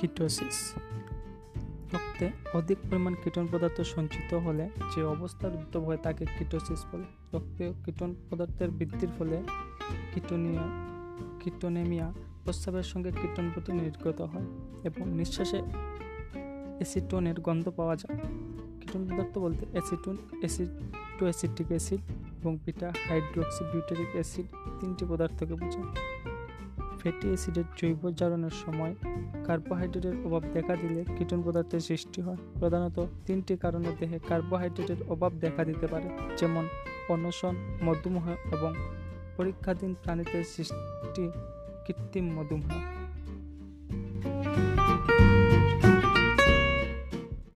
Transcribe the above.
Ketosis রক্তে অধিক পরিমাণ কিটোন পদার্থ সঞ্চিত হলে যে অবস্থার উদ্ভব হয় তাকে কিটোসিস বলে। রক্তে কিটোন পদার্থের বৃদ্ধির ফলে কিটোনিয়া কিটোনেমিয়া প্রস্রাবের সঙ্গে কিটোন প্রোটিন নির্গত হয় এবং নিঃশ্বাসে অ্যাসিটোনের গন্ধ পাওয়া যায়। কিটোন পদার্থ বলতে অ্যাসিটোন অ্যাসিটো অ্যাসিটিক অ্যাসিড এবং বিটা হাইড্রোক্সি বিউটেরিক অ্যাসিড তিনটি পদার্থকে বোঝায়। ফ্যাটি অ্যাসিডের জৈব জারণের সময় কার্বোহাইড্রেটের অভাব দেখা দিলে কীটন পদার্থের সৃষ্টি হয়। প্রধানত তিনটি কারণে দেহে কার্বোহাইড্রেটের অভাব দেখা দিতে পারে, যেমন অনশন মধুমেহ এবং পরীক্ষাধীন প্রাণীদের সৃষ্টি কৃত্রিম মধুমেহ।